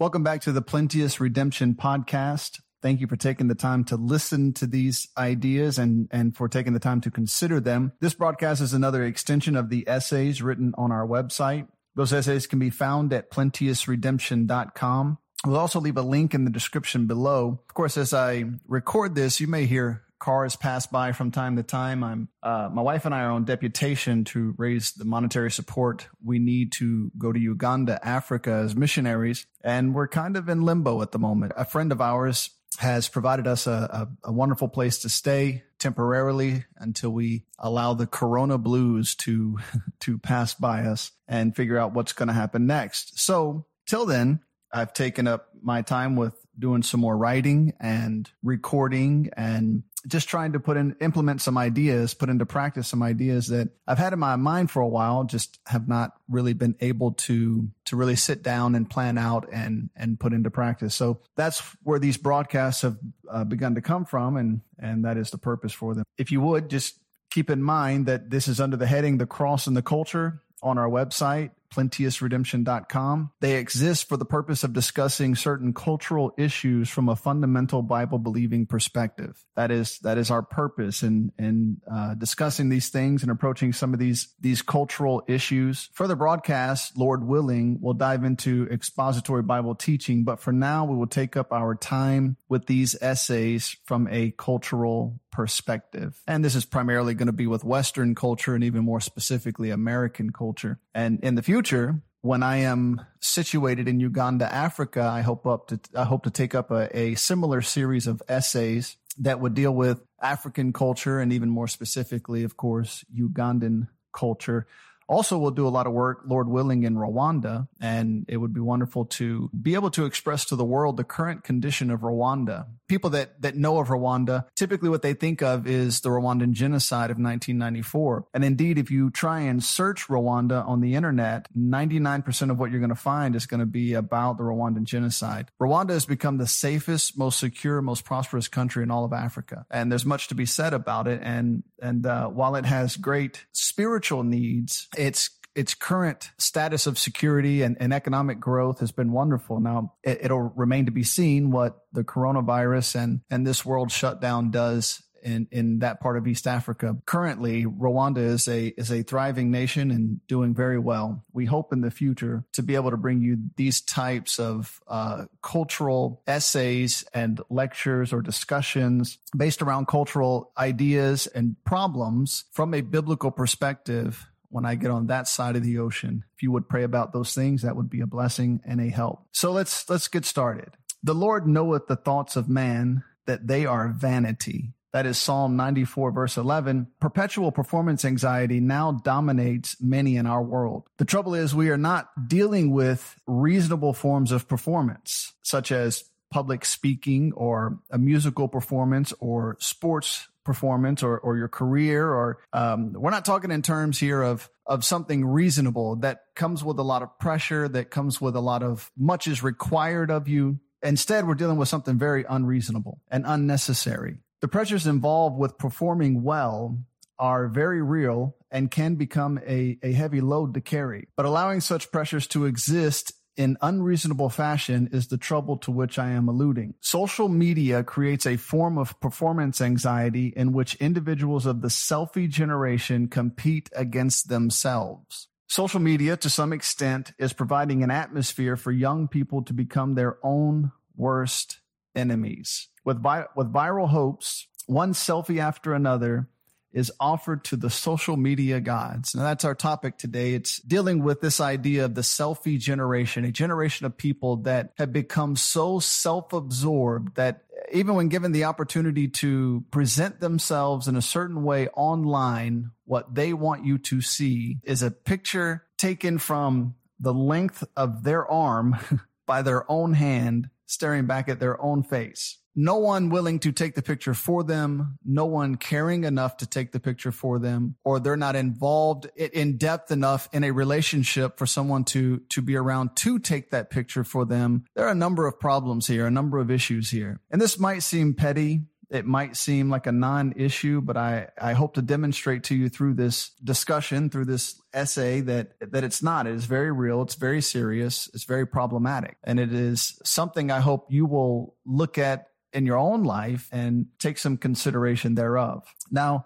Welcome back to the Plenteous Redemption podcast. Thank you for taking the time to listen to these ideas and, and for taking the time to consider them. This broadcast is another extension of the essays written on our website. Those essays can be found at plenteousredemption.com. We'll also leave a link in the description below. Of course, as I record this, you may hear cars pass by from time to time. I'm, uh, my wife and I are on deputation to raise the monetary support we need to go to Uganda, Africa as missionaries. And we're kind of in limbo at the moment. A friend of ours has provided us a, a, a, wonderful place to stay temporarily until we allow the corona blues to to pass by us and figure out what's going to happen next. So till then, I've taken up my time with doing some more writing and recording and just trying to put in implement some ideas put into practice some ideas that i've had in my mind for a while just have not really been able to to really sit down and plan out and and put into practice. So that's where these broadcasts have uh, begun to come from and and that is the purpose for them. If you would just keep in mind that this is under the heading the cross and the culture on our website plenteousredemption.com. They exist for the purpose of discussing certain cultural issues from a fundamental Bible believing perspective. That is, that is our purpose in, in, uh, discussing these things and approaching some of these, these cultural issues. Further broadcasts, Lord willing, we'll dive into expository Bible teaching, but for now, we will take up our time with these essays from a cultural perspective. And this is primarily going to be with Western culture and even more specifically American culture. And in the future, when I am situated in Uganda, Africa, I hope up to I hope to take up a, a similar series of essays that would deal with African culture and even more specifically, of course, Ugandan culture. Also, we'll do a lot of work, Lord willing, in Rwanda, and it would be wonderful to be able to express to the world the current condition of Rwanda. People that, that know of Rwanda, typically what they think of is the Rwandan genocide of 1994. And indeed, if you try and search Rwanda on the internet, 99% of what you're going to find is going to be about the Rwandan genocide. Rwanda has become the safest, most secure, most prosperous country in all of Africa. And there's much to be said about it. And, and, uh, while it has great spiritual needs, its its current status of security and, and economic growth has been wonderful. Now it, will remain to be seen what the coronavirus and and this world shutdown does in, in that part of East Africa. Currently, Rwanda is a is a thriving nation and doing very well. We hope in the future to be able to bring you these types of uh, cultural essays and lectures or discussions based around cultural ideas and problems from a biblical perspective when I get on that side of the ocean. If you would pray about those things, that would be a blessing and a help. So let's, let's get started. The Lord knoweth the thoughts of man that they are vanity. That is Psalm 94 verse 11. Perpetual performance anxiety now dominates many in our world. The trouble is we are not dealing with reasonable forms of performance, such as public speaking or a musical performance or sports performance or, or your career or um, we're not talking in terms here of of something reasonable that comes with a lot of pressure that comes with a lot of much is required of you instead we're dealing with something very unreasonable and unnecessary the pressures involved with performing well are very real and can become a, a heavy load to carry. But allowing such pressures to exist in unreasonable fashion is the trouble to which I am alluding. Social media creates a form of performance anxiety in which individuals of the selfie generation compete against themselves. Social media, to some extent, is providing an atmosphere for young people to become their own worst enemies. With, vi- with viral hopes, one selfie after another, is offered to the social media gods. Now that's our topic today. It's dealing with this idea of the selfie generation, a generation of people that have become so self-absorbed that even when given the opportunity to present themselves in a certain way online, what they want you to see is a picture taken from the length of their arm by their own hand staring back at their own face no one willing to take the picture for them, no one caring enough to take the picture for them, or they're not involved in depth enough in a relationship for someone to, to be around to take that picture for them. There are a number of problems here, a number of issues here. And this might seem petty it might seem like a non-issue, but I, I hope to demonstrate to you through this discussion, through this essay that, that it's not. It is very real. It's very serious. It's very problematic. And it is something I hope you will look at in your own life and take some consideration thereof. Now,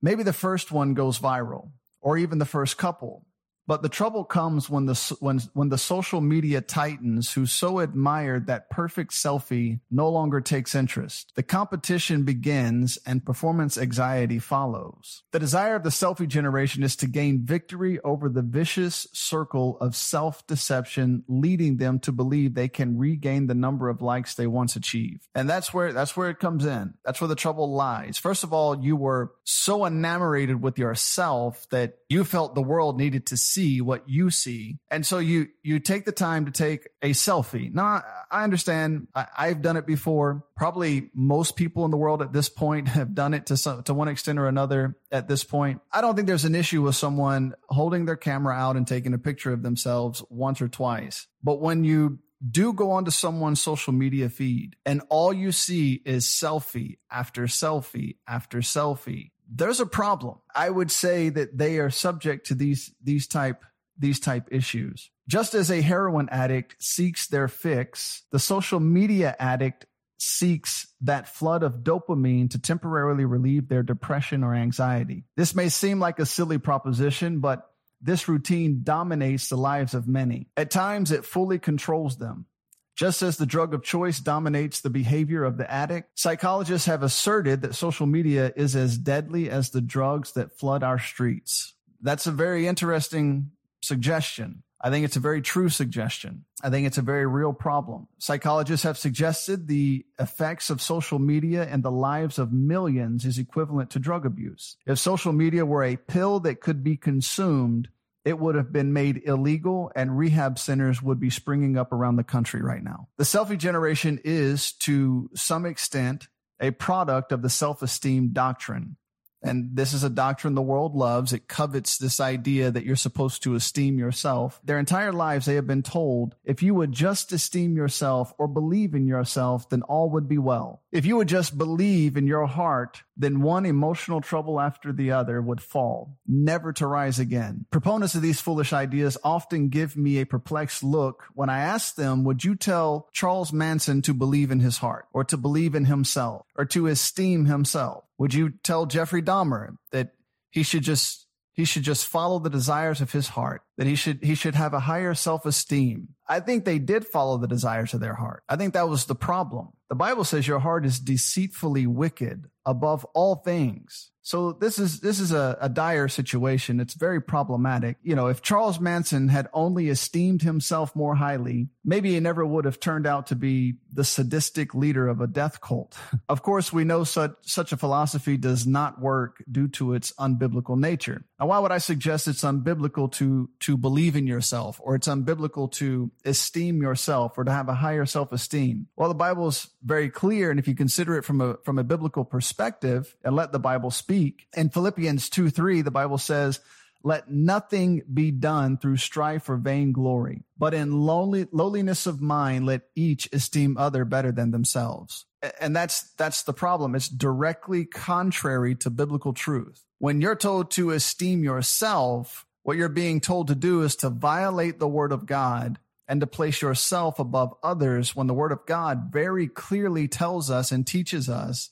maybe the first one goes viral or even the first couple. But the trouble comes when the when when the social media titans who so admired that perfect selfie no longer takes interest. The competition begins and performance anxiety follows. The desire of the selfie generation is to gain victory over the vicious circle of self-deception leading them to believe they can regain the number of likes they once achieved. And that's where that's where it comes in. That's where the trouble lies. First of all, you were so enamored with yourself that you felt the world needed to see what you see. And so you, you take the time to take a selfie. Now, I understand I, I've done it before. Probably most people in the world at this point have done it to some, to one extent or another at this point. I don't think there's an issue with someone holding their camera out and taking a picture of themselves once or twice. But when you do go onto someone's social media feed and all you see is selfie after selfie after selfie there's a problem. I would say that they are subject to these these type these type issues. Just as a heroin addict seeks their fix, the social media addict seeks that flood of dopamine to temporarily relieve their depression or anxiety. This may seem like a silly proposition, but this routine dominates the lives of many. At times, it fully controls them. Just as the drug of choice dominates the behavior of the addict, psychologists have asserted that social media is as deadly as the drugs that flood our streets. That's a very interesting suggestion. I think it's a very true suggestion. I think it's a very real problem. Psychologists have suggested the effects of social media and the lives of millions is equivalent to drug abuse. If social media were a pill that could be consumed, it would have been made illegal and rehab centers would be springing up around the country right now. The selfie generation is to some extent a product of the self-esteem doctrine. And this is a doctrine the world loves. It covets this idea that you're supposed to esteem yourself. Their entire lives, they have been told, if you would just esteem yourself or believe in yourself, then all would be well. If you would just believe in your heart, then one emotional trouble after the other would fall, never to rise again. Proponents of these foolish ideas often give me a perplexed look when I ask them, would you tell Charles Manson to believe in his heart or to believe in himself or to esteem himself? Would you tell Jeffrey Dahmer that he should just he should just follow the desires of his heart, that he should he should have a higher self-esteem. I think they did follow the desires of their heart. I think that was the problem. The Bible says your heart is deceitfully wicked above all things. So this is this is a, a, dire situation. It's very problematic. You know, if Charles Manson had only esteemed himself more highly, maybe he never would have turned out to be the sadistic leader of a death cult. of course, we know such such a philosophy does not work due to its unbiblical nature. Now, why would I suggest it's unbiblical to to believe in yourself or it's unbiblical to esteem yourself or to have a higher self-esteem? Well, the Bible is very clear, and if you consider it from a from a biblical perspective and let the Bible speak, in Philippians 2 3, the Bible says, let nothing be done through strife or vainglory, but in lonely, lowliness of mind, let each esteem other better than themselves. And that's, that's the problem. It's directly contrary to biblical truth. When you're told to esteem yourself, what you're being told to do is to violate the word of God and to place yourself above others when the word of God very clearly tells us and teaches us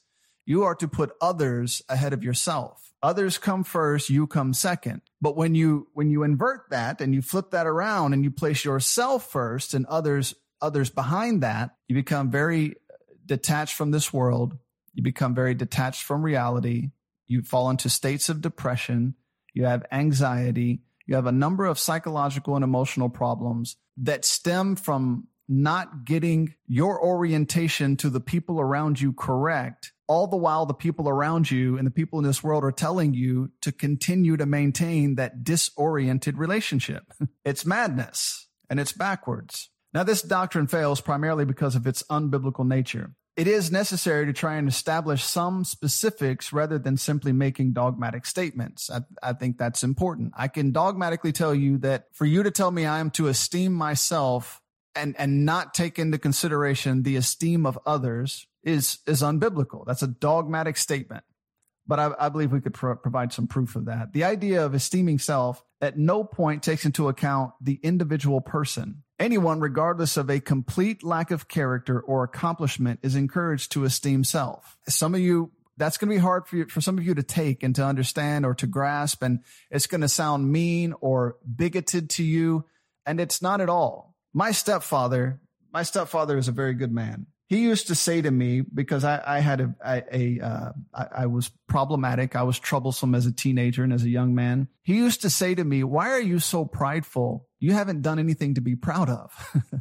you are to put others ahead of yourself. Others come first, you come second. But when you when you invert that and you flip that around and you place yourself first and others others behind that, you become very detached from this world. You become very detached from reality. You fall into states of depression. You have anxiety you have a number of psychological and emotional problems that stem from not getting your orientation to the people around you correct. All the while, the people around you and the people in this world are telling you to continue to maintain that disoriented relationship. it's madness and it's backwards. Now, this doctrine fails primarily because of its unbiblical nature it is necessary to try and establish some specifics rather than simply making dogmatic statements. I, I, think that's important. I can dogmatically tell you that for you to tell me I am to esteem myself and, and not take into consideration the esteem of others is, is unbiblical. That's a dogmatic statement. But I, I believe we could pro- provide some proof of that. The idea of esteeming self at no point takes into account the individual person. Anyone, regardless of a complete lack of character or accomplishment, is encouraged to esteem self. Some of you, that's going to be hard for you, for some of you to take and to understand or to grasp. And it's going to sound mean or bigoted to you. And it's not at all. My stepfather, my stepfather is a very good man he used to say to me because I, I had a, a, a uh, I, I was problematic. I was troublesome as a teenager and as a young man. He used to say to me, why are you so prideful? You haven't done anything to be proud of.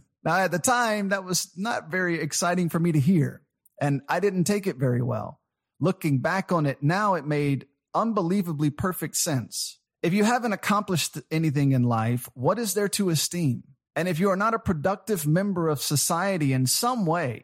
now at the time, that was not very exciting for me to hear and I didn't take it very well. Looking back on it now, it made unbelievably perfect sense. If you haven't accomplished anything in life, what is there to esteem? And if you are not a productive member of society in some way,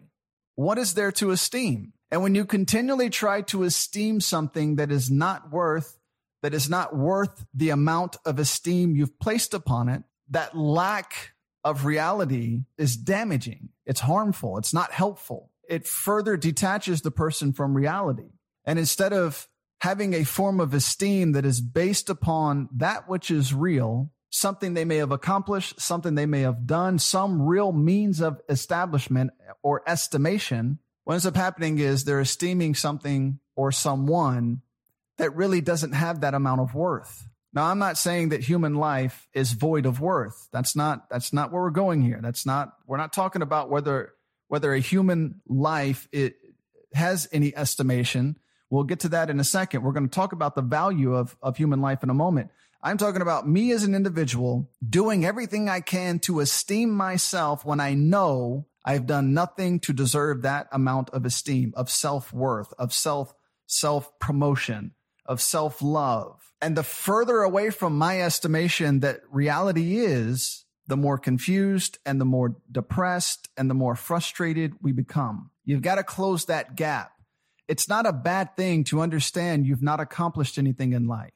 what is there to esteem? And when you continually try to esteem something that is not worth, that is not worth the amount of esteem you've placed upon it, that lack of reality is damaging. It's harmful. It's not helpful. It further detaches the person from reality. And instead of having a form of esteem that is based upon that which is real, something they may have accomplished, something they may have done, some real means of establishment or estimation. What ends up happening is they're esteeming something or someone that really doesn't have that amount of worth. Now, I'm not saying that human life is void of worth. That's not, that's not where we're going here. That's not, we're not talking about whether, whether a human life it has any estimation. We'll get to that in a second. We're going to talk about the value of, of human life in a moment. I'm talking about me as an individual doing everything I can to esteem myself when I know I've done nothing to deserve that amount of esteem, of self worth, of self, self promotion, of self love. And the further away from my estimation that reality is, the more confused and the more depressed and the more frustrated we become. You've got to close that gap. It's not a bad thing to understand you've not accomplished anything in life.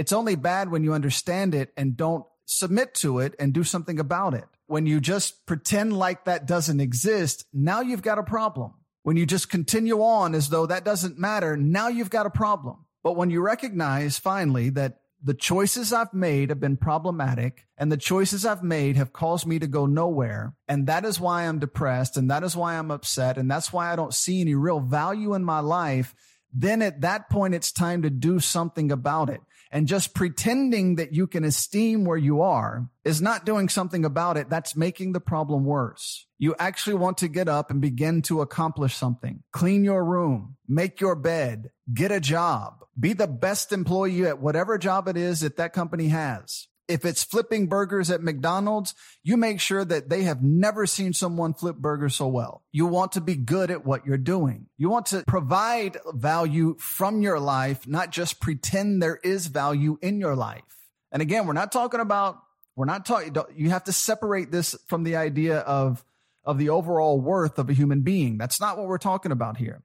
It's only bad when you understand it and don't submit to it and do something about it. When you just pretend like that doesn't exist, now you've got a problem. When you just continue on as though that doesn't matter, now you've got a problem. But when you recognize finally that the choices I've made have been problematic and the choices I've made have caused me to go nowhere. And that is why I'm depressed and that is why I'm upset. And that's why I don't see any real value in my life. Then at that point, it's time to do something about it. And just pretending that you can esteem where you are is not doing something about it. That's making the problem worse. You actually want to get up and begin to accomplish something. Clean your room, make your bed, get a job, be the best employee at whatever job it is that that company has. If it's flipping burgers at McDonald's, you make sure that they have never seen someone flip burgers so well. You want to be good at what you're doing. You want to provide value from your life, not just pretend there is value in your life. And again, we're not talking about, we're not talking, you have to separate this from the idea of, of the overall worth of a human being. That's not what we're talking about here.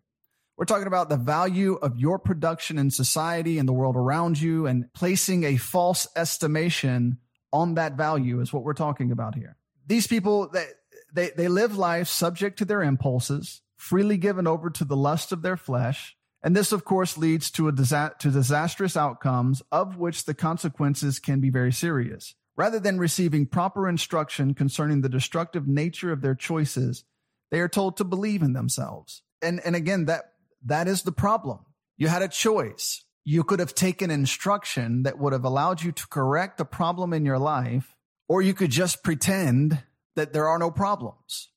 We're talking about the value of your production in society and the world around you and placing a false estimation on that value is what we're talking about here. These people, they, they, they live life subject to their impulses, freely given over to the lust of their flesh. And this, of course, leads to a disa- to disastrous outcomes of which the consequences can be very serious. Rather than receiving proper instruction concerning the destructive nature of their choices, they are told to believe in themselves. And, and again, that that is the problem. You had a choice. You could have taken instruction that would have allowed you to correct the problem in your life, or you could just pretend that there are no problems.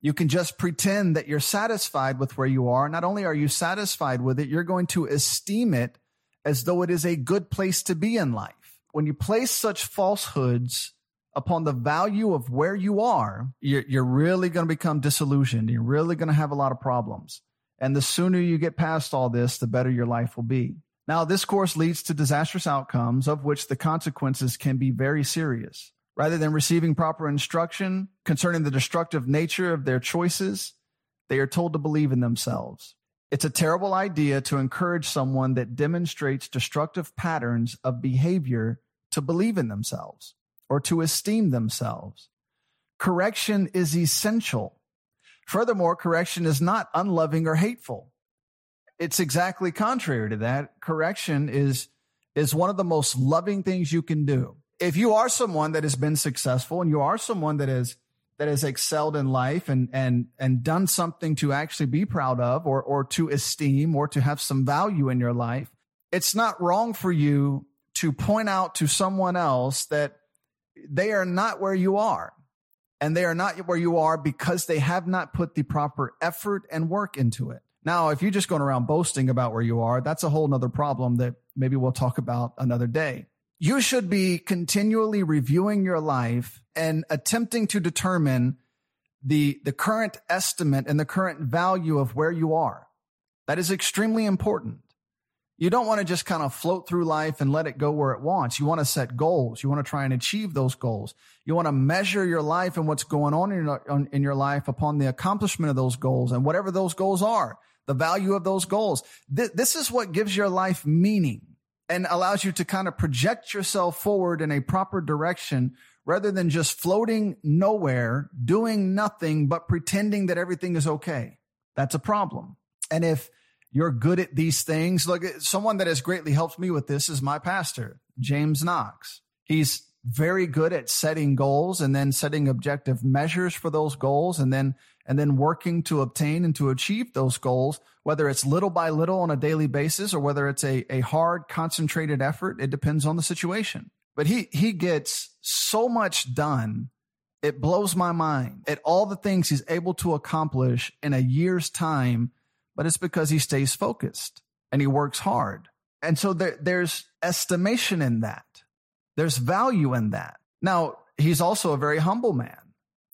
You can just pretend that you're satisfied with where you are. Not only are you satisfied with it, you're going to esteem it as though it is a good place to be in life. When you place such falsehoods upon the value of where you are, you're, you're really going to become disillusioned. You're really going to have a lot of problems. And the sooner you get past all this, the better your life will be. Now, this course leads to disastrous outcomes of which the consequences can be very serious. Rather than receiving proper instruction concerning the destructive nature of their choices, they are told to believe in themselves. It's a terrible idea to encourage someone that demonstrates destructive patterns of behavior to believe in themselves or to esteem themselves. correction is essential. Furthermore, correction is not unloving or hateful. It's exactly contrary to that. Correction is, is one of the most loving things you can do. If you are someone that has been successful and you are someone that is that has excelled in life and and and done something to actually be proud of or or to esteem or to have some value in your life it's not wrong for you to point out to someone else that they are not where you are and they are not where you are because they have not put the proper effort and work into it now if you're just going around boasting about where you are that's a whole nother problem that maybe we'll talk about another day you should be continually reviewing your life and attempting to determine the, the current estimate and the current value of where you are. That is extremely important. You don't want to just kind of float through life and let it go where it wants. You want to set goals. You want to try and achieve those goals. You want to measure your life and what's going on in your, in your life upon the accomplishment of those goals and whatever those goals are, the value of those goals. this is what gives your life meaning and allows you to kind of project yourself forward in a proper direction rather than just floating nowhere, doing nothing, but pretending that everything is okay. That's a problem. And if you're good at these things, look, someone that has greatly helped me with this is my pastor, James Knox. He's very good at setting goals and then setting objective measures for those goals and then and then working to obtain and to achieve those goals, whether it's little by little on a daily basis or whether it's a, a hard concentrated effort. It depends on the situation. But he, he gets so much done. It blows my mind at all the things he's able to accomplish in a year's time, but it's because he stays focused and he works hard. And so there, there's estimation in that. There's value in that. Now, he's also a very humble man.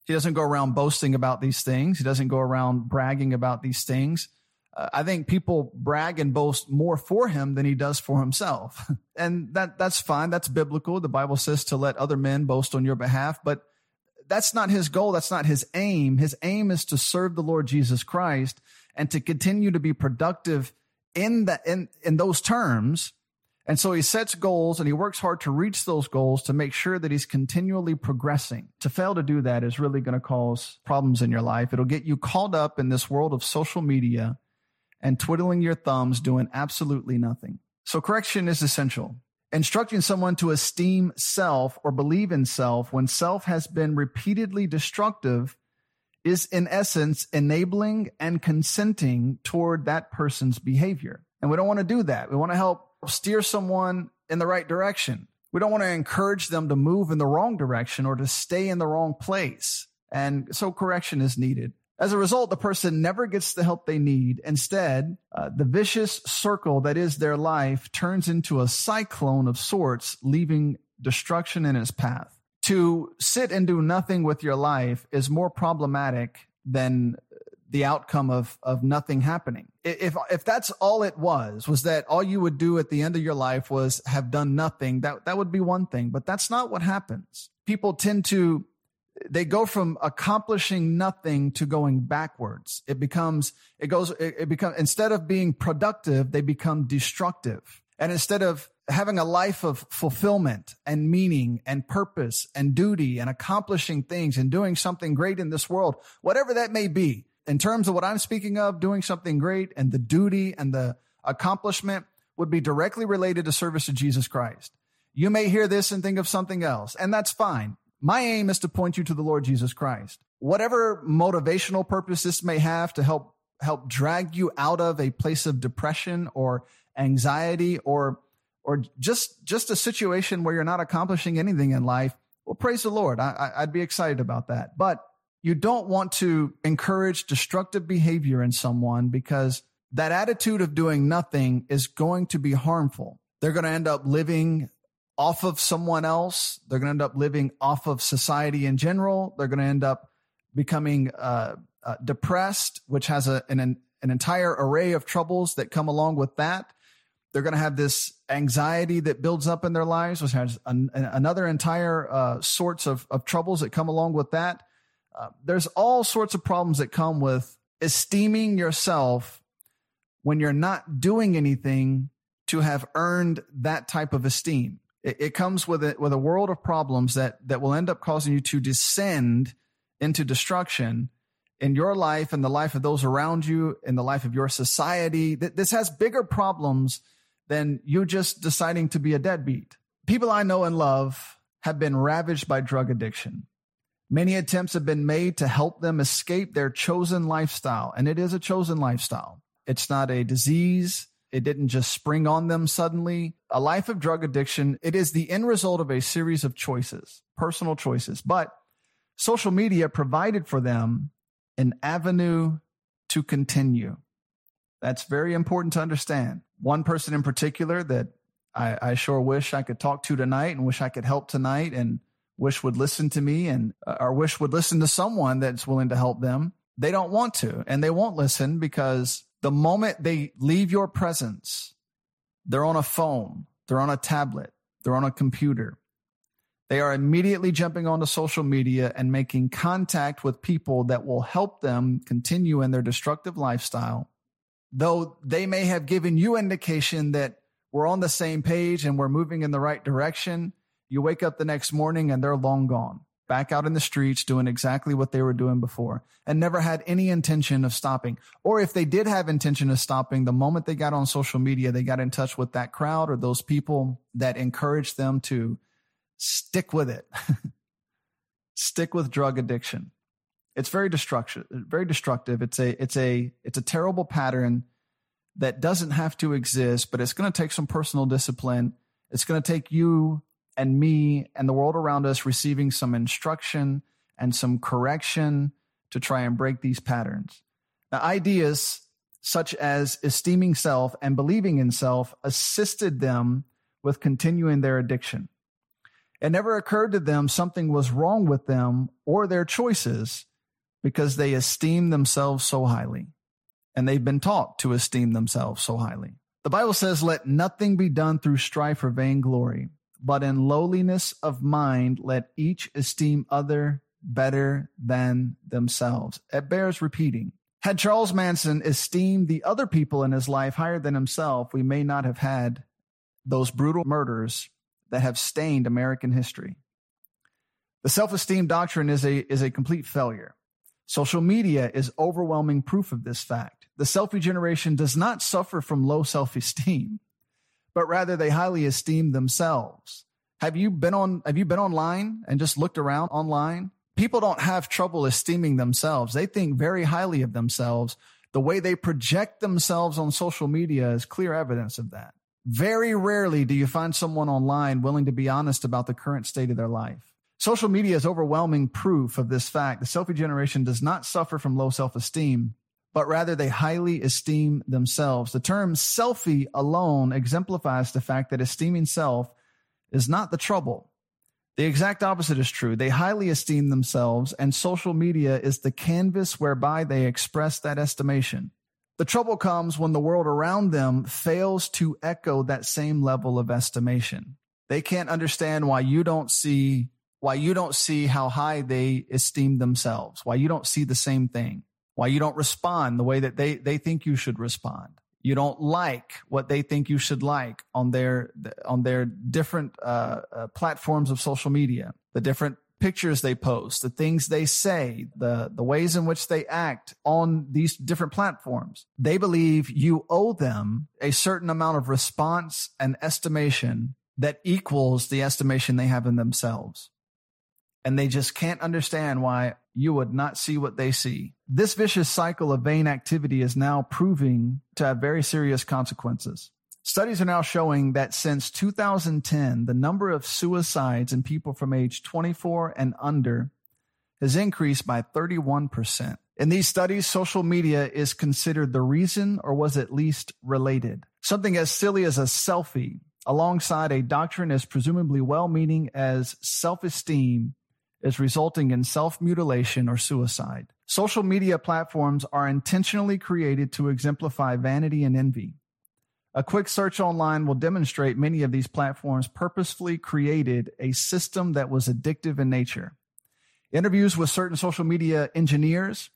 He doesn't go around boasting about these things. He doesn't go around bragging about these things. Uh, I think people brag and boast more for him than he does for himself. And that, that's fine. That's biblical. The Bible says to let other men boast on your behalf, but that's not his goal. That's not his aim. His aim is to serve the Lord Jesus Christ and to continue to be productive in that, in, in those terms. And so he sets goals and he works hard to reach those goals to make sure that he's continually progressing. To fail to do that is really going to cause problems in your life. It'll get you caught up in this world of social media and twiddling your thumbs doing absolutely nothing. So correction is essential. Instructing someone to esteem self or believe in self when self has been repeatedly destructive is in essence enabling and consenting toward that person's behavior. And we don't want to do that. We want to help steer someone in the right direction. We don't want to encourage them to move in the wrong direction or to stay in the wrong place. And so correction is needed. As a result, the person never gets the help they need. Instead, uh, the vicious circle that is their life turns into a cyclone of sorts, leaving destruction in its path. To sit and do nothing with your life is more problematic than the outcome of of nothing happening. If if that's all it was, was that all you would do at the end of your life was have done nothing, that that would be one thing. But that's not what happens. People tend to they go from accomplishing nothing to going backwards. It becomes, it goes, it, it becomes, instead of being productive, they become destructive. And instead of having a life of fulfillment and meaning and purpose and duty and accomplishing things and doing something great in this world, whatever that may be, in terms of what I'm speaking of, doing something great and the duty and the accomplishment would be directly related to service to Jesus Christ. You may hear this and think of something else, and that's fine. My aim is to point you to the Lord Jesus Christ. Whatever motivational purpose this may have to help help drag you out of a place of depression or anxiety or or just just a situation where you're not accomplishing anything in life, well, praise the Lord. I, I'd be excited about that. But you don't want to encourage destructive behavior in someone because that attitude of doing nothing is going to be harmful. They're going to end up living off of someone else. They're going to end up living off of society in general. They're going to end up becoming uh, uh, depressed, which has a, an, an entire array of troubles that come along with that. They're going to have this anxiety that builds up in their lives, which has an, another entire uh, sorts of, of troubles that come along with that. Uh, there's all sorts of problems that come with esteeming yourself when you're not doing anything to have earned that type of esteem. It, it comes with with a world of problems that, that will end up causing you to descend into destruction in your life and the life of those around you, in the life of your society. This has bigger problems than you just deciding to be a deadbeat. People I know and love have been ravaged by drug addiction. Many attempts have been made to help them escape their chosen lifestyle, and it is a chosen lifestyle. It's not a disease. It didn't just spring on them suddenly. A life of drug addiction, it is the end result of a series of choices, personal choices. But social media provided for them an avenue to continue. That's very important to understand. One person in particular that I, I, sure wish I could talk to tonight and wish I could help tonight and wish would listen to me and uh, or wish would listen to someone that's willing to help them. They don't want to and they won't listen because the moment they leave your presence, they're on a phone, they're on a tablet, they're on a computer. They are immediately jumping onto social media and making contact with people that will help them continue in their destructive lifestyle. Though they may have given you indication that we're on the same page and we're moving in the right direction, you wake up the next morning and they're long gone back out in the streets doing exactly what they were doing before and never had any intention of stopping. Or if they did have intention of stopping, the moment they got on social media, they got in touch with that crowd or those people that encouraged them to stick with it. stick with drug addiction. It's very destructive, very destructive. It's a, it's a, it's a terrible pattern that doesn't have to exist, but it's going to take some personal discipline. It's going to take you and me and the world around us receiving some instruction and some correction to try and break these patterns. Now, ideas such as esteeming self and believing in self assisted them with continuing their addiction. It never occurred to them something was wrong with them or their choices because they esteem themselves so highly. And they've been taught to esteem themselves so highly. The Bible says, let nothing be done through strife or vainglory, but in lowliness of mind, let each esteem other better than themselves. It bears repeating. Had Charles Manson esteemed the other people in his life higher than himself, we may not have had those brutal murders that have stained American history. The self-esteem doctrine is a, is a complete failure. Social media is overwhelming proof of this fact. The selfie generation does not suffer from low self-esteem but rather they highly esteem themselves. Have you been on, have you been online and just looked around online? People don't have trouble esteeming themselves. They think very highly of themselves. The way they project themselves on social media is clear evidence of that. Very rarely do you find someone online willing to be honest about the current state of their life. Social media is overwhelming proof of this fact. The selfie generation does not suffer from low self-esteem but rather they highly esteem themselves. The term selfie alone exemplifies the fact that esteeming self is not the trouble. The exact opposite is true. They highly esteem themselves, and social media is the canvas whereby they express that estimation. The trouble comes when the world around them fails to echo that same level of estimation. They can't understand why you don't see why you don't see how high they esteem themselves, why you don't see the same thing why you don't respond the way that they, they think you should respond. You don't like what they think you should like on their, on their different, uh, uh, platforms of social media, the different pictures they post, the things they say, the, the ways in which they act on these different platforms. They believe you owe them a certain amount of response and estimation that equals the estimation they have in themselves. And they just can't understand why you would not see what they see. This vicious cycle of vain activity is now proving to have very serious consequences. Studies are now showing that since 2010, the number of suicides in people from age 24 and under has increased by 31%. In these studies, social media is considered the reason or was at least related. Something as silly as a selfie alongside a doctrine as presumably well meaning as self esteem is resulting in self mutilation or suicide. Social media platforms are intentionally created to exemplify vanity and envy. A quick search online will demonstrate many of these platforms purposefully created a system that was addictive in nature. Interviews with certain social media engineers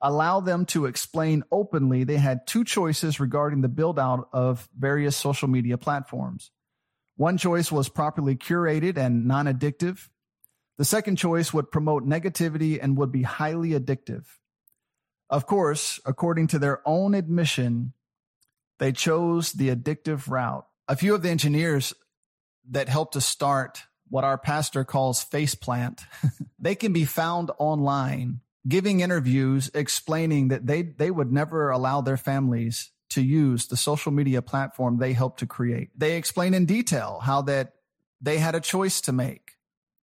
allow them to explain openly they had two choices regarding the build out of various social media platforms. One choice was properly curated and non addictive. The second choice would promote negativity and would be highly addictive. Of course, according to their own admission, they chose the addictive route. A few of the engineers that helped to start what our pastor calls faceplant, they can be found online giving interviews explaining that they, they would never allow their families to use the social media platform they helped to create. They explain in detail how that they had a choice to make.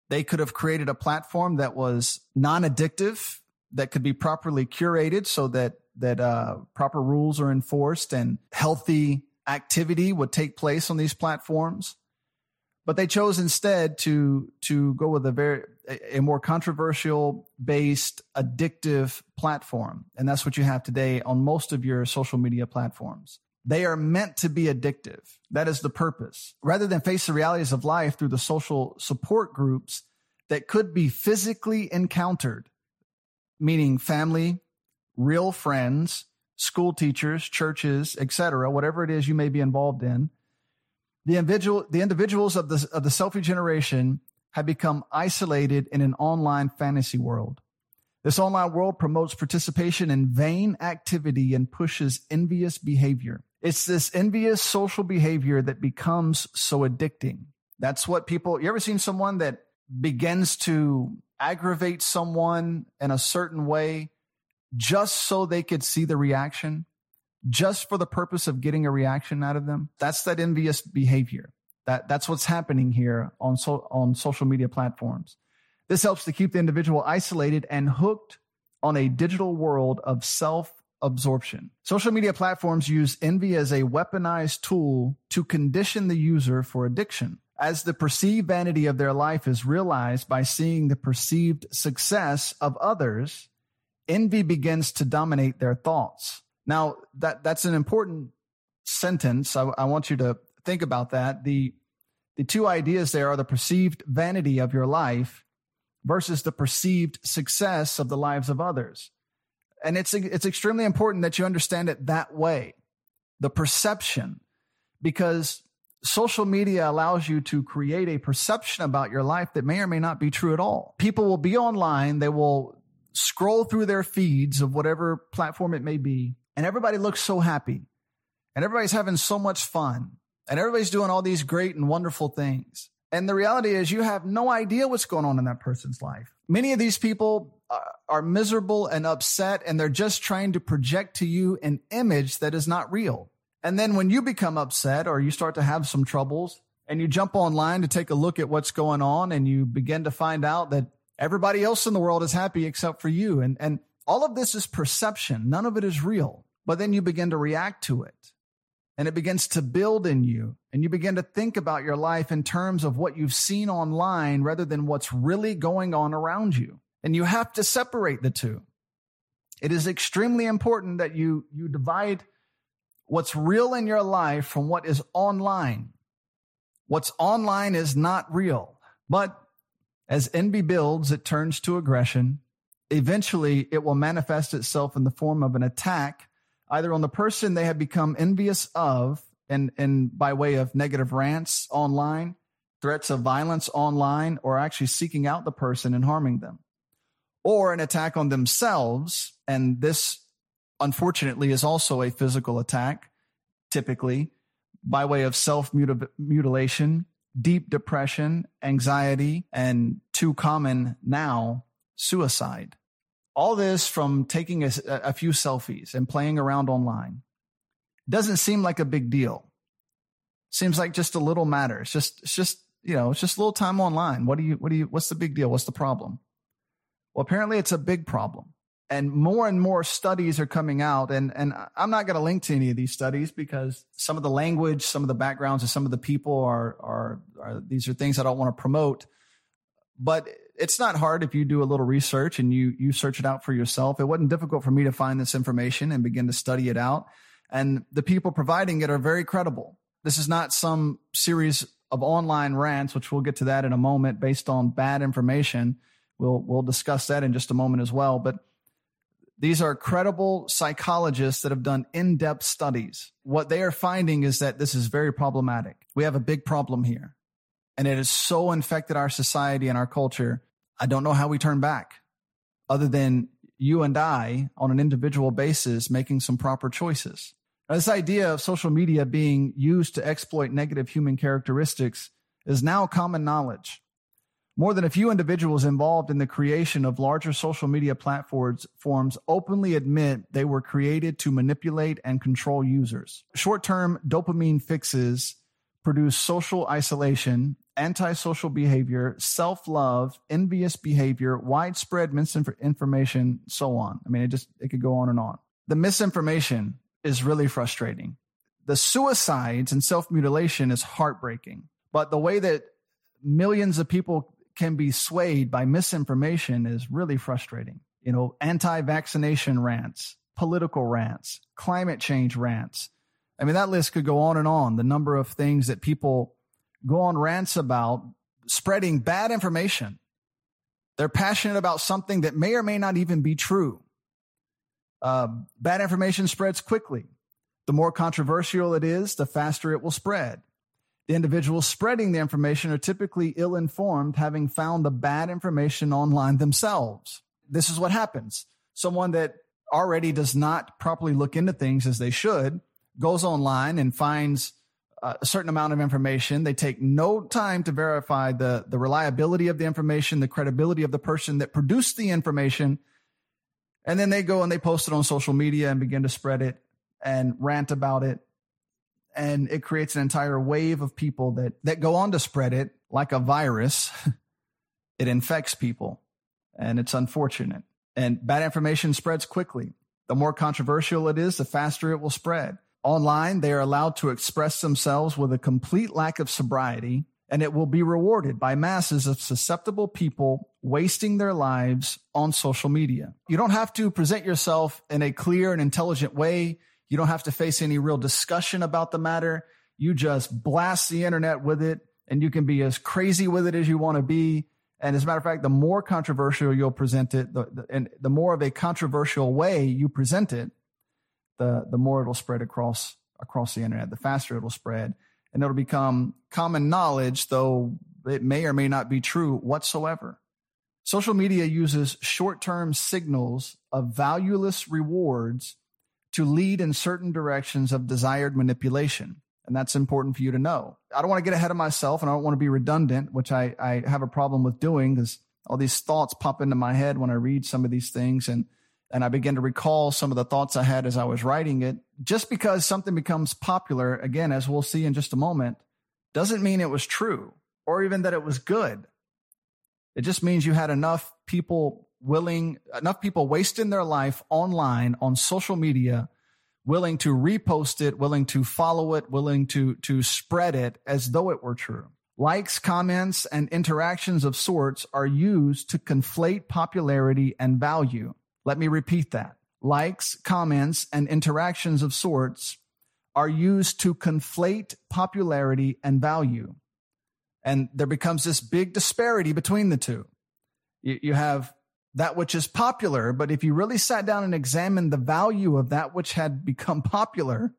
They could have created a platform that was non-addictive, that could be properly curated so that that uh, proper rules are enforced and healthy activity would take place on these platforms. But they chose instead to to go with a very a more controversial based addictive platform, and that's what you have today on most of your social media platforms. They are meant to be addictive. That is the purpose. Rather than face the realities of life through the social support groups that could be physically encountered, meaning family, real friends, school teachers, churches, etc., whatever it is you may be involved in, the individual, the individuals of the, of the selfie generation have become isolated in an online fantasy world. This online world promotes participation in vain activity and pushes envious behavior. It's this envious social behavior that becomes so addicting. That's what people, you ever seen someone that begins to aggravate someone in a certain way just so they could see the reaction, just for the purpose of getting a reaction out of them? That's that envious behavior. That, that's what's happening here on, so, on social media platforms. This helps to keep the individual isolated and hooked on a digital world of self absorption. Social media platforms use envy as a weaponized tool to condition the user for addiction. As the perceived vanity of their life is realized by seeing the perceived success of others, envy begins to dominate their thoughts. Now, that, that's an important sentence. I, I want you to think about that. The, the two ideas there are the perceived vanity of your life versus the perceived success of the lives of others. And it's, it's extremely important that you understand it that way. The perception, because social media allows you to create a perception about your life that may or may not be true at all. People will be online. They will scroll through their feeds of whatever platform it may be. And everybody looks so happy and everybody's having so much fun and everybody's doing all these great and wonderful things. And the reality is you have no idea what's going on in that person's life. Many of these people Uh, are miserable and upset and they're just trying to project to you an image that is not real. And then when you become upset or you start to have some troubles and you jump online to take a look at what's going on and you begin to find out that everybody else in the world is happy except for you. And, and all of this is perception. None of it is real, but then you begin to react to it and it begins to build in you and you begin to think about your life in terms of what you've seen online rather than what's really going on around you. And you have to separate the two. It is extremely important that you, you divide what's real in your life from what is online. What's online is not real. But as envy builds, it turns to aggression. Eventually, it will manifest itself in the form of an attack, either on the person they have become envious of and, and by way of negative rants online, threats of violence online, or actually seeking out the person and harming them or an attack on themselves. And this, unfortunately, is also a physical attack, typically by way of self mutilation, deep depression, anxiety, and too common now, suicide. All this from taking a, a few selfies and playing around online. Doesn't seem like a big deal. Seems like just a little matter. It's just, it's just, you know, it's just a little time online. What do you, what do you, what's the big deal? What's the problem? Well, apparently it's a big problem. And more and more studies are coming out. And, and I'm not going to link to any of these studies because some of the language, some of the backgrounds of some of the people are, are, are these are things I don't want to promote. But it's not hard if you do a little research and you, you search it out for yourself. It wasn't difficult for me to find this information and begin to study it out. And the people providing it are very credible. This is not some series of online rants, which we'll get to that in a moment based on bad information We'll, we'll discuss that in just a moment as well. But these are credible psychologists that have done in depth studies. What they are finding is that this is very problematic. We have a big problem here. And it has so infected our society and our culture I don't know how we turn back other than you and I on an individual basis making some proper choices. Now, this idea of social media being used to exploit negative human characteristics is now common knowledge. More than a few individuals involved in the creation of larger social media platforms forms openly admit they were created to manipulate and control users. Short-term dopamine fixes produce social isolation, antisocial behavior, self-love, envious behavior, widespread misinformation, so on. I mean, it just it could go on and on. The misinformation is really frustrating. The suicides and self-mutilation is heartbreaking. But the way that millions of people can be swayed by misinformation is really frustrating. You know, anti-vaccination rants, political rants, climate change rants. I mean, that list could go on and on. The number of things that people go on rants about spreading bad information. They're passionate about something that may or may not even be true. Uh, bad information spreads quickly. The more controversial it is, the faster it will spread. The individuals spreading the information are typically ill informed, having found the bad information online themselves. This is what happens. Someone that already does not properly look into things as they should goes online and finds a certain amount of information. They take no time to verify the, the reliability of the information, the credibility of the person that produced the information. And then they go and they post it on social media and begin to spread it and rant about it and it creates an entire wave of people that that go on to spread it like a virus. it infects people, and it's unfortunate. And bad information spreads quickly. The more controversial it is, the faster it will spread. Online, they are allowed to express themselves with a complete lack of sobriety, and it will be rewarded by masses of susceptible people wasting their lives on social media. You don't have to present yourself in a clear and intelligent way. You don't have to face any real discussion about the matter. You just blast the internet with it and you can be as crazy with it as you want to be. And as a matter of fact, the more controversial you'll present it, the, the, and the more of a controversial way you present it, the, the more it'll spread across, across the internet, the faster it'll spread and it'll become common knowledge, though it may or may not be true whatsoever. Social media uses short term signals of valueless rewards to lead in certain directions of desired manipulation. And that's important for you to know. I don't want to get ahead of myself and I don't want to be redundant, which I, I have a problem with doing because all these thoughts pop into my head when I read some of these things and and I begin to recall some of the thoughts I had as I was writing it. Just because something becomes popular, again, as we'll see in just a moment, doesn't mean it was true or even that it was good. It just means you had enough people willing, enough people wasting their life online on social media, willing to repost it, willing to follow it, willing to, to spread it as though it were true. Likes, comments, and interactions of sorts are used to conflate popularity and value. Let me repeat that. Likes, comments, and interactions of sorts are used to conflate popularity and value. And there becomes this big disparity between the two. You, you have that which is popular. But if you really sat down and examined the value of that which had become popular,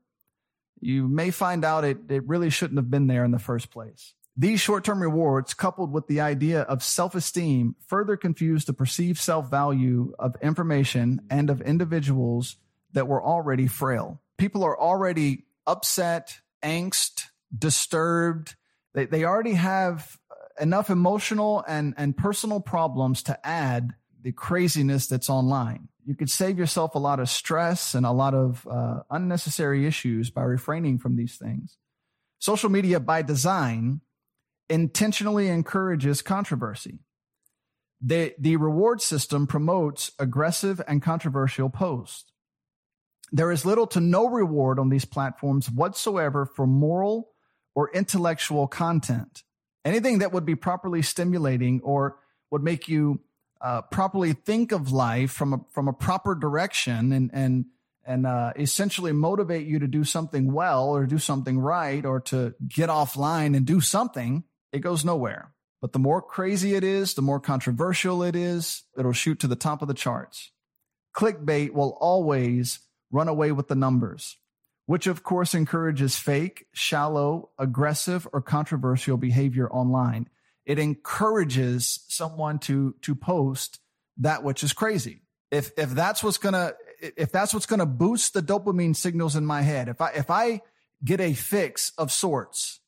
you may find out it, it really shouldn't have been there in the first place. These short term rewards, coupled with the idea of self esteem, further confuse the perceived self value of information and of individuals that were already frail. People are already upset, angst, disturbed. They, they already have enough emotional and, and personal problems to add the craziness that's online. You could save yourself a lot of stress and a lot of uh, unnecessary issues by refraining from these things. Social media, by design, intentionally encourages controversy. The, the reward system promotes aggressive and controversial posts. There is little to no reward on these platforms whatsoever for moral or intellectual content. Anything that would be properly stimulating or would make you uh, properly think of life from a, from a proper direction and, and, and uh, essentially motivate you to do something well or do something right or to get offline and do something, it goes nowhere. But the more crazy it is, the more controversial it is, it'll shoot to the top of the charts. Clickbait will always run away with the numbers, which of course encourages fake, shallow, aggressive, or controversial behavior online. It encourages someone to to post that which is crazy. If if that's what's gonna if that's what's gonna boost the dopamine signals in my head, if I if I get a fix of sorts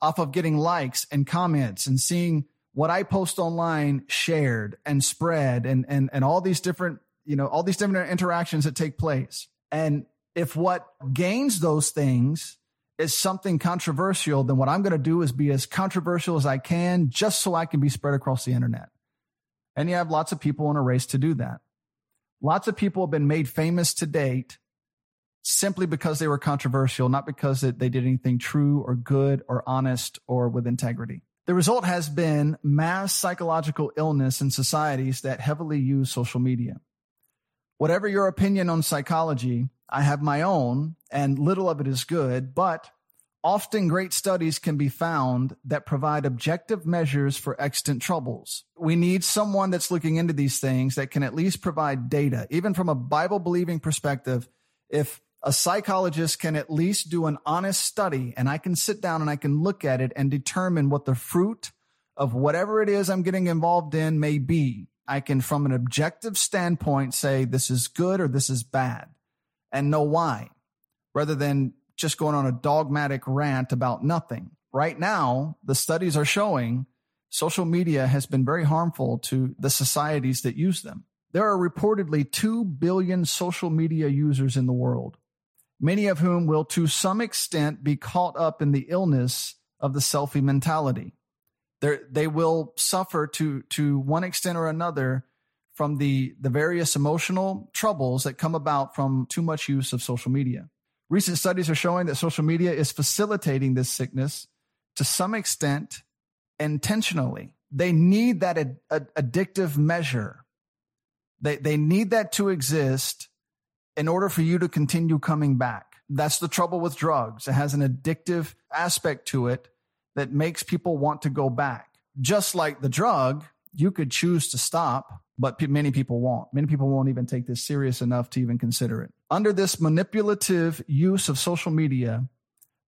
off of getting likes and comments and seeing what I post online shared and spread and and and all these different you know all these different interactions that take place, and if what gains those things is something controversial, then what I'm going to do is be as controversial as I can just so I can be spread across the internet. And you have lots of people in a race to do that. Lots of people have been made famous to date simply because they were controversial, not because they did anything true or good or honest or with integrity. The result has been mass psychological illness in societies that heavily use social media. Whatever your opinion on psychology, I have my own, and little of it is good, but often great studies can be found that provide objective measures for extant troubles. We need someone that's looking into these things that can at least provide data, even from a Bible believing perspective. If a psychologist can at least do an honest study and I can sit down and I can look at it and determine what the fruit of whatever it is I'm getting involved in may be. I can, from an objective standpoint, say this is good or this is bad and know why rather than just going on a dogmatic rant about nothing. Right now, the studies are showing social media has been very harmful to the societies that use them. There are reportedly 2 billion social media users in the world, many of whom will to some extent be caught up in the illness of the selfie mentality. They're, they will suffer to, to one extent or another from the, the various emotional troubles that come about from too much use of social media. Recent studies are showing that social media is facilitating this sickness to some extent intentionally. They need that ad- ad- addictive measure. They, they need that to exist in order for you to continue coming back. That's the trouble with drugs. It has an addictive aspect to it that makes people want to go back. Just like the drug, you could choose to stop but many people won't. Many people won't even take this serious enough to even consider it. Under this manipulative use of social media,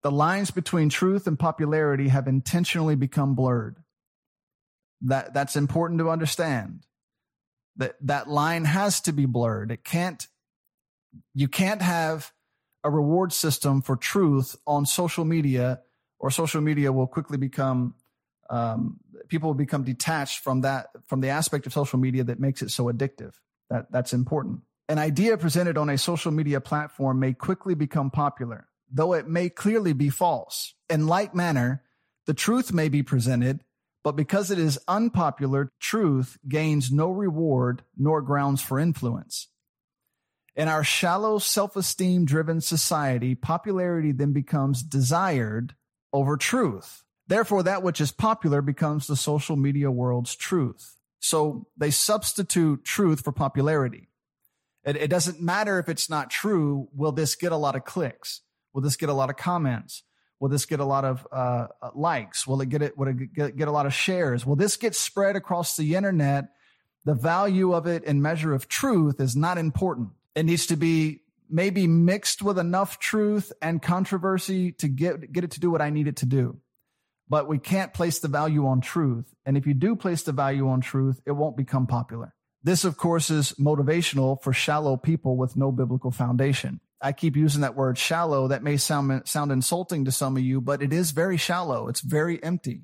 the lines between truth and popularity have intentionally become blurred. That, that's important to understand. That, that line has to be blurred. It can't, you can't have a reward system for truth on social media or social media will quickly become um, people will become detached from that from the aspect of social media that makes it so addictive. That that's important. An idea presented on a social media platform may quickly become popular, though it may clearly be false. In like manner, the truth may be presented, but because it is unpopular, truth gains no reward nor grounds for influence. In our shallow, self esteem driven society, popularity then becomes desired over truth. Therefore, that which is popular becomes the social media world's truth. So they substitute truth for popularity. It, it, doesn't matter if it's not true. Will this get a lot of clicks? Will this get a lot of comments? Will this get a lot of uh, likes? Will it get it? Will it get, get a lot of shares? Will this get spread across the internet? The value of it in measure of truth is not important. It needs to be maybe mixed with enough truth and controversy to get get it to do what I need it to do but we can't place the value on truth. And if you do place the value on truth, it won't become popular. This, of course, is motivational for shallow people with no biblical foundation. I keep using that word shallow. That may sound, sound insulting to some of you, but it is very shallow. It's very empty.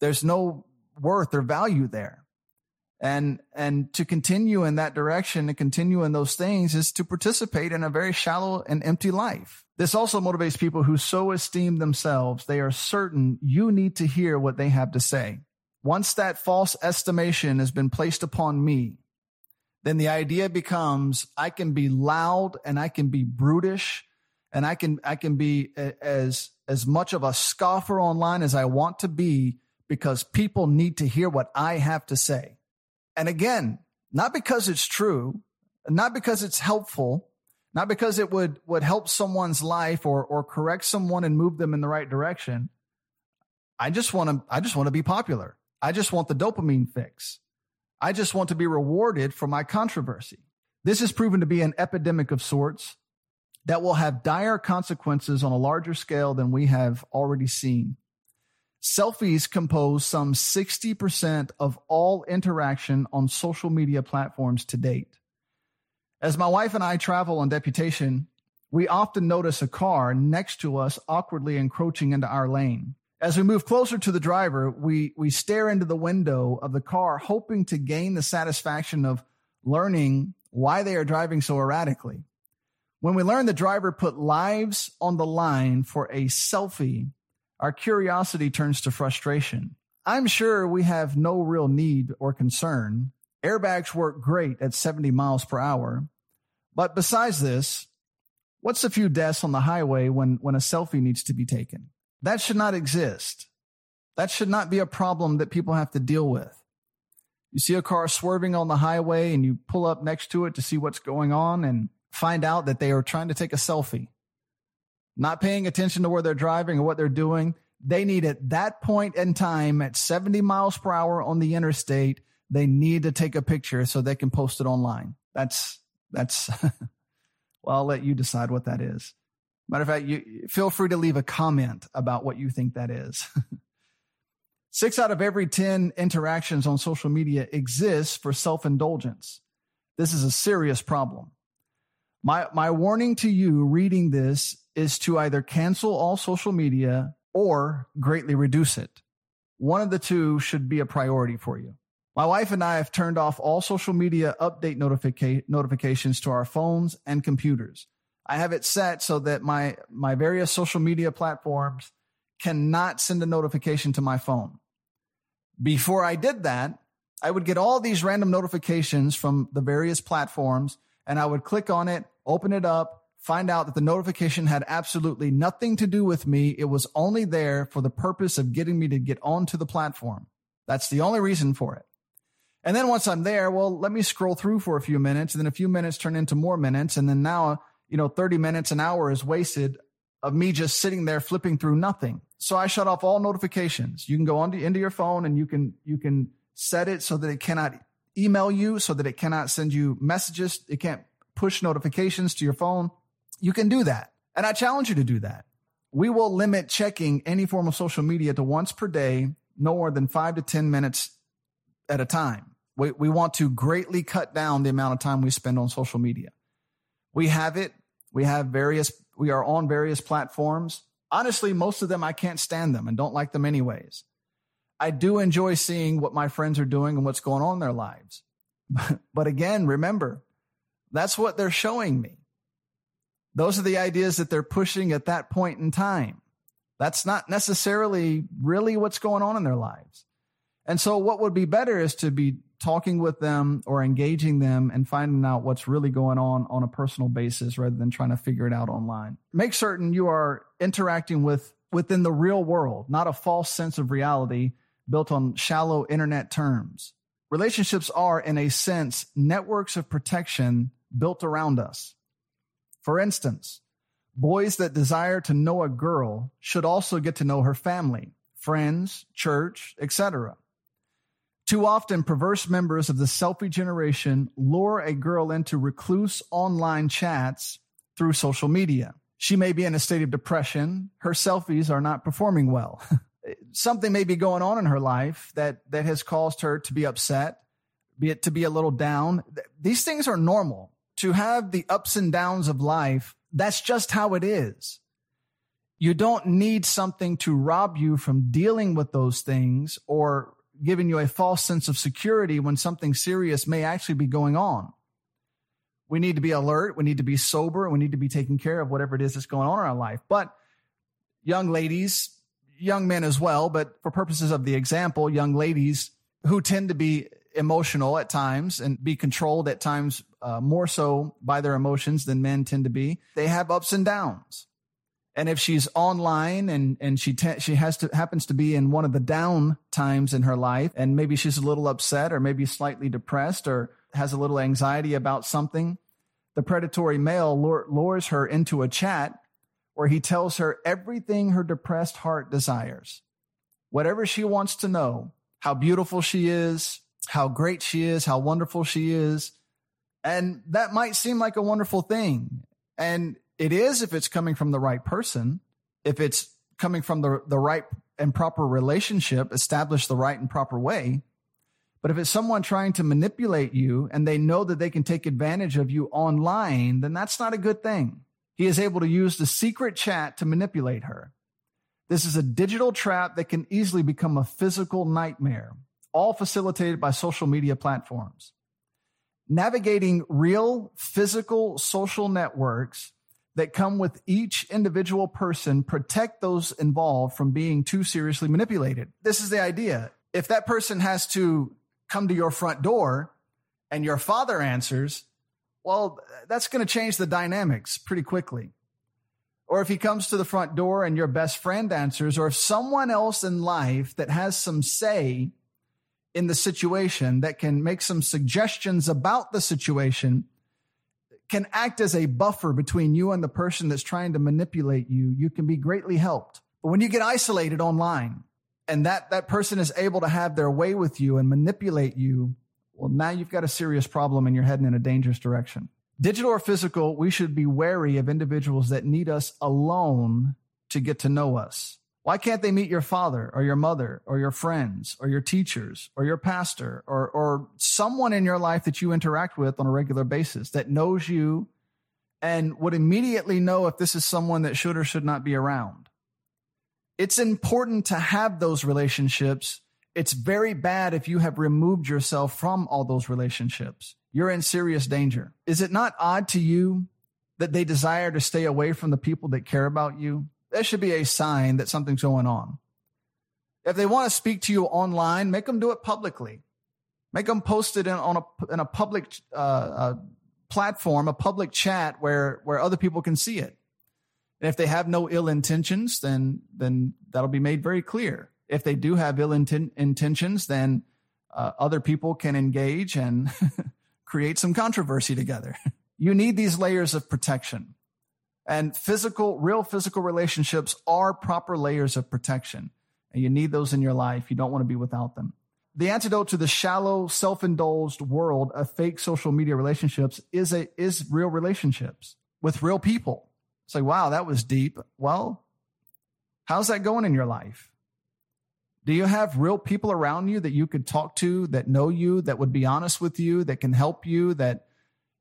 There's no worth or value there. And, and to continue in that direction and continue in those things is to participate in a very shallow and empty life. This also motivates people who so esteem themselves, they are certain you need to hear what they have to say. Once that false estimation has been placed upon me, then the idea becomes I can be loud and I can be brutish and I can, I can be as, as much of a scoffer online as I want to be because people need to hear what I have to say. And again, not because it's true, not because it's helpful, not because it would, would help someone's life or, or correct someone and move them in the right direction. I just want to, I just want to be popular. I just want the dopamine fix. I just want to be rewarded for my controversy. This has proven to be an epidemic of sorts that will have dire consequences on a larger scale than we have already seen. Selfies compose some 60% of all interaction on social media platforms to date. As my wife and I travel on deputation, we often notice a car next to us awkwardly encroaching into our lane. As we move closer to the driver, we, we stare into the window of the car, hoping to gain the satisfaction of learning why they are driving so erratically. When we learn the driver put lives on the line for a selfie, our curiosity turns to frustration. I'm sure we have no real need or concern. Airbags work great at 70 miles per hour. But besides this, what's a few deaths on the highway when, when a selfie needs to be taken? That should not exist. That should not be a problem that people have to deal with. You see a car swerving on the highway and you pull up next to it to see what's going on and find out that they are trying to take a selfie not paying attention to where they're driving or what they're doing. They need at that point in time at 70 miles per hour on the interstate, they need to take a picture so they can post it online. That's, that's, well, I'll let you decide what that is. Matter of fact, you feel free to leave a comment about what you think that is. Six out of every 10 interactions on social media exists for self indulgence. This is a serious problem. My, my warning to you reading this is to either cancel all social media or greatly reduce it. One of the two should be a priority for you. My wife and I have turned off all social media update notifica- notifications to our phones and computers. I have it set so that my, my various social media platforms cannot send a notification to my phone. Before I did that, I would get all these random notifications from the various platforms and I would click on it, open it up, find out that the notification had absolutely nothing to do with me. It was only there for the purpose of getting me to get onto the platform. That's the only reason for it. And then once I'm there, well, let me scroll through for a few minutes and then a few minutes turn into more minutes. And then now, you know, 30 minutes, an hour is wasted of me just sitting there flipping through nothing. So I shut off all notifications. You can go on to, into your phone and you can, you can set it so that it cannot email you, so that it cannot send you messages. It can't push notifications to your phone you can do that. And I challenge you to do that. We will limit checking any form of social media to once per day, no more than five to 10 minutes at a time. We, we want to greatly cut down the amount of time we spend on social media. We have it. We have various, we are on various platforms. Honestly, most of them, I can't stand them and don't like them anyways. I do enjoy seeing what my friends are doing and what's going on in their lives. but again, remember, that's what they're showing me. Those are the ideas that they're pushing at that point in time. That's not necessarily really what's going on in their lives. And so what would be better is to be talking with them or engaging them and finding out what's really going on on a personal basis rather than trying to figure it out online. Make certain you are interacting with within the real world, not a false sense of reality built on shallow internet terms. Relationships are, in a sense, networks of protection built around us. For instance, boys that desire to know a girl should also get to know her family, friends, church, etc. Too often, perverse members of the selfie generation lure a girl into recluse online chats through social media. She may be in a state of depression. Her selfies are not performing well. Something may be going on in her life that, that has caused her to be upset, be it to be a little down. These things are normal to have the ups and downs of life, that's just how it is. You don't need something to rob you from dealing with those things or giving you a false sense of security when something serious may actually be going on. We need to be alert. We need to be sober. We need to be taking care of whatever it is that's going on in our life. But young ladies, young men as well, but for purposes of the example, young ladies who tend to be emotional at times and be controlled at times uh, more so by their emotions than men tend to be. They have ups and downs. And if she's online and, and she, te- she has to, happens to be in one of the down times in her life, and maybe she's a little upset or maybe slightly depressed or has a little anxiety about something, the predatory male lures her into a chat where he tells her everything her depressed heart desires. Whatever she wants to know, how beautiful she is, how great she is, how wonderful she is. And that might seem like a wonderful thing. And it is if it's coming from the right person, if it's coming from the, the right and proper relationship, establish the right and proper way. But if it's someone trying to manipulate you and they know that they can take advantage of you online, then that's not a good thing. He is able to use the secret chat to manipulate her. This is a digital trap that can easily become a physical nightmare, all facilitated by social media platforms. Navigating real physical social networks that come with each individual person protect those involved from being too seriously manipulated. This is the idea. If that person has to come to your front door and your father answers, well, that's going to change the dynamics pretty quickly. Or if he comes to the front door and your best friend answers, or if someone else in life that has some say in the situation that can make some suggestions about the situation can act as a buffer between you and the person that's trying to manipulate you, you can be greatly helped. But when you get isolated online and that, that person is able to have their way with you and manipulate you, well, now you've got a serious problem and you're heading in a dangerous direction. Digital or physical, we should be wary of individuals that need us alone to get to know us. Why can't they meet your father or your mother or your friends or your teachers or your pastor or, or someone in your life that you interact with on a regular basis that knows you and would immediately know if this is someone that should or should not be around? It's important to have those relationships. It's very bad if you have removed yourself from all those relationships. You're in serious danger. Is it not odd to you that they desire to stay away from the people that care about you? That should be a sign that something's going on. If they want to speak to you online, make them do it publicly. Make them post it in, on a, in a public uh, uh, platform, a public chat where, where other people can see it. And if they have no ill intentions, then, then that'll be made very clear. If they do have ill inten- intentions, then uh, other people can engage and create some controversy together. you need these layers of protection. And physical, real physical relationships are proper layers of protection. And you need those in your life. You don't want to be without them. The antidote to the shallow, self-indulged world of fake social media relationships is a, is real relationships with real people. It's like, wow, that was deep. Well, how's that going in your life? Do you have real people around you that you could talk to that know you, that would be honest with you, that can help you, that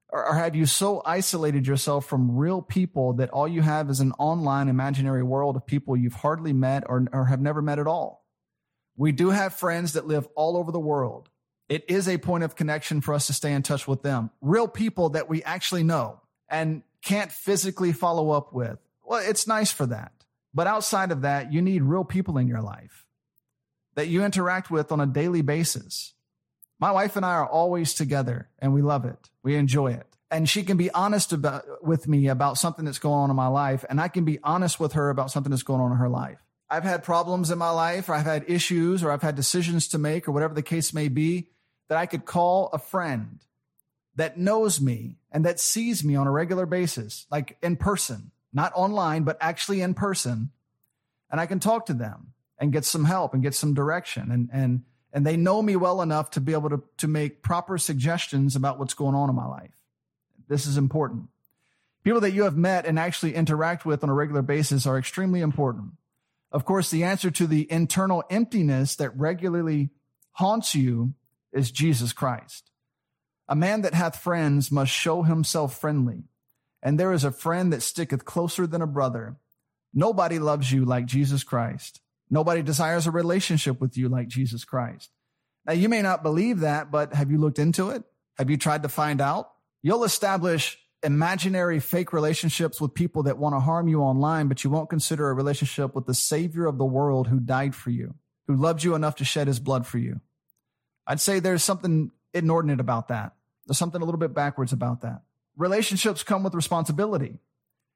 or, have you so isolated yourself from real people that all you have is an online imaginary world of people you've hardly met or, or have never met at all? We do have friends that live all over the world. It is a point of connection for us to stay in touch with them. Real people that we actually know and can't physically follow up with. Well, it's nice for that. But outside of that, you need real people in your life that you interact with on a daily basis. My wife and I are always together and we love it. We enjoy it. And she can be honest about with me about something that's going on in my life. And I can be honest with her about something that's going on in her life. I've had problems in my life or I've had issues or I've had decisions to make or whatever the case may be that I could call a friend that knows me and that sees me on a regular basis, like in person, not online, but actually in person. And I can talk to them and get some help and get some direction and, and, and they know me well enough to be able to, to make proper suggestions about what's going on in my life. This is important. People that you have met and actually interact with on a regular basis are extremely important. Of course, the answer to the internal emptiness that regularly haunts you is Jesus Christ. A man that hath friends must show himself friendly. And there is a friend that sticketh closer than a brother. Nobody loves you like Jesus Christ. Nobody desires a relationship with you like Jesus Christ. Now, you may not believe that, but have you looked into it? Have you tried to find out? You'll establish imaginary fake relationships with people that want to harm you online, but you won't consider a relationship with the savior of the world who died for you, who loved you enough to shed his blood for you. I'd say there's something inordinate about that. There's something a little bit backwards about that. Relationships come with responsibility.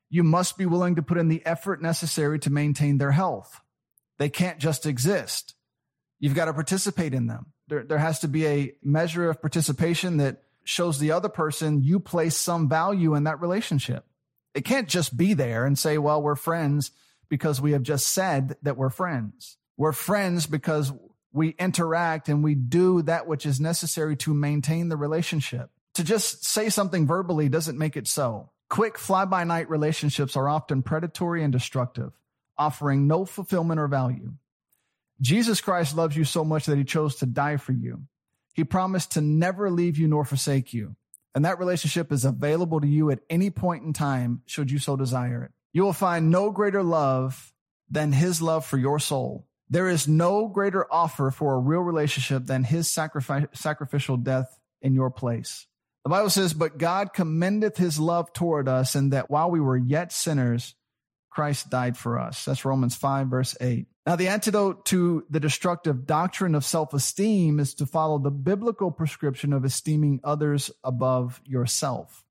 You must be willing to put in the effort necessary to maintain their health. They can't just exist. You've got to participate in them. There, there has to be a measure of participation that shows the other person you place some value in that relationship. It can't just be there and say, well, we're friends because we have just said that we're friends. We're friends because we interact and we do that which is necessary to maintain the relationship. To just say something verbally doesn't make it so. Quick fly by night relationships are often predatory and destructive offering no fulfillment or value. Jesus Christ loves you so much that he chose to die for you. He promised to never leave you nor forsake you. And that relationship is available to you at any point in time, should you so desire it. You will find no greater love than his love for your soul. There is no greater offer for a real relationship than his sacrifice, sacrificial death in your place. The Bible says, but God commendeth his love toward us and that while we were yet sinners, Christ died for us. That's Romans 5 verse 8. Now, the antidote to the destructive doctrine of self-esteem is to follow the biblical prescription of esteeming others above yourself.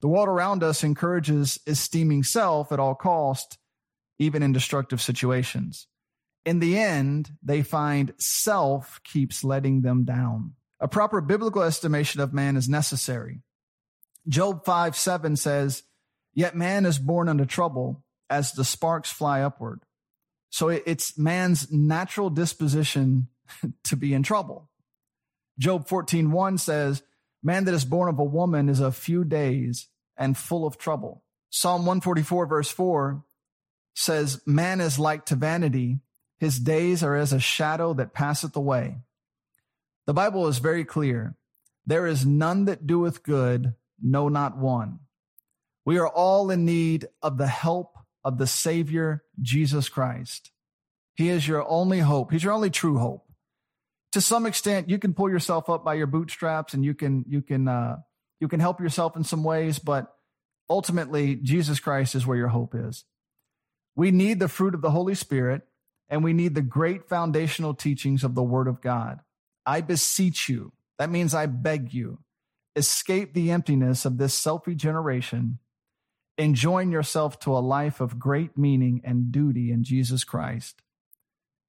The world around us encourages esteeming self at all cost, even in destructive situations. In the end, they find self keeps letting them down. A proper biblical estimation of man is necessary. Job 5 7 says, Yet man is born unto trouble as the sparks fly upward. So it's man's natural disposition to be in trouble. Job 14 1 says, Man that is born of a woman is a few days and full of trouble. Psalm 144 verse 4 says, Man is like to vanity his days are as a shadow that passeth away. The Bible is very clear. There is none that doeth good, no, not one. We are all in need of the help of the Savior, Jesus Christ. He is your only hope. He's your only true hope. To some extent, you can pull yourself up by your bootstraps and you can, you can, uh, you can help yourself in some ways, but ultimately, Jesus Christ is where your hope is. We need the fruit of the Holy Spirit and we need the great foundational teachings of the Word of God. I beseech you, that means I beg you, escape the emptiness of this selfie generation and join yourself to a life of great meaning and duty in Jesus Christ.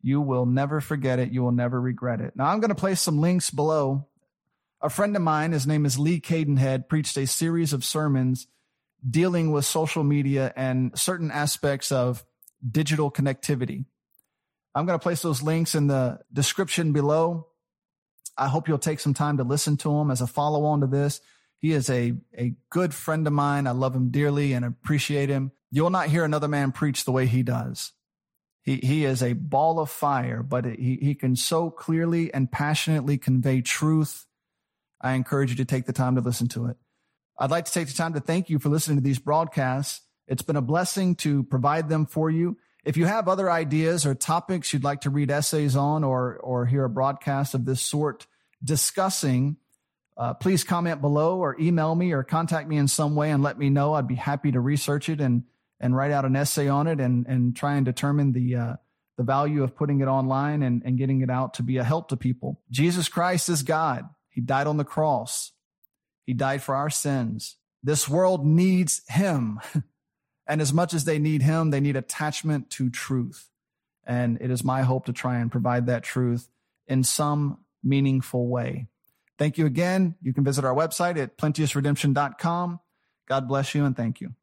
You will never forget it. You will never regret it. Now, I'm going to place some links below. A friend of mine, his name is Lee Cadenhead, preached a series of sermons dealing with social media and certain aspects of digital connectivity. I'm going to place those links in the description below. I hope you'll take some time to listen to them as a follow on to this. He is a, a good friend of mine. I love him dearly and appreciate him. You'll not hear another man preach the way he does. He, he is a ball of fire, but he, he can so clearly and passionately convey truth. I encourage you to take the time to listen to it. I'd like to take the time to thank you for listening to these broadcasts. It's been a blessing to provide them for you. If you have other ideas or topics you'd like to read essays on or, or hear a broadcast of this sort discussing, uh, please comment below or email me or contact me in some way and let me know. I'd be happy to research it and, and write out an essay on it and, and try and determine the, uh, the value of putting it online and, and getting it out to be a help to people. Jesus Christ is God. He died on the cross. He died for our sins. This world needs him. And as much as they need him, they need attachment to truth. And it is my hope to try and provide that truth in some meaningful way. Thank you again. You can visit our website at plenteousredemption.com. God bless you and thank you.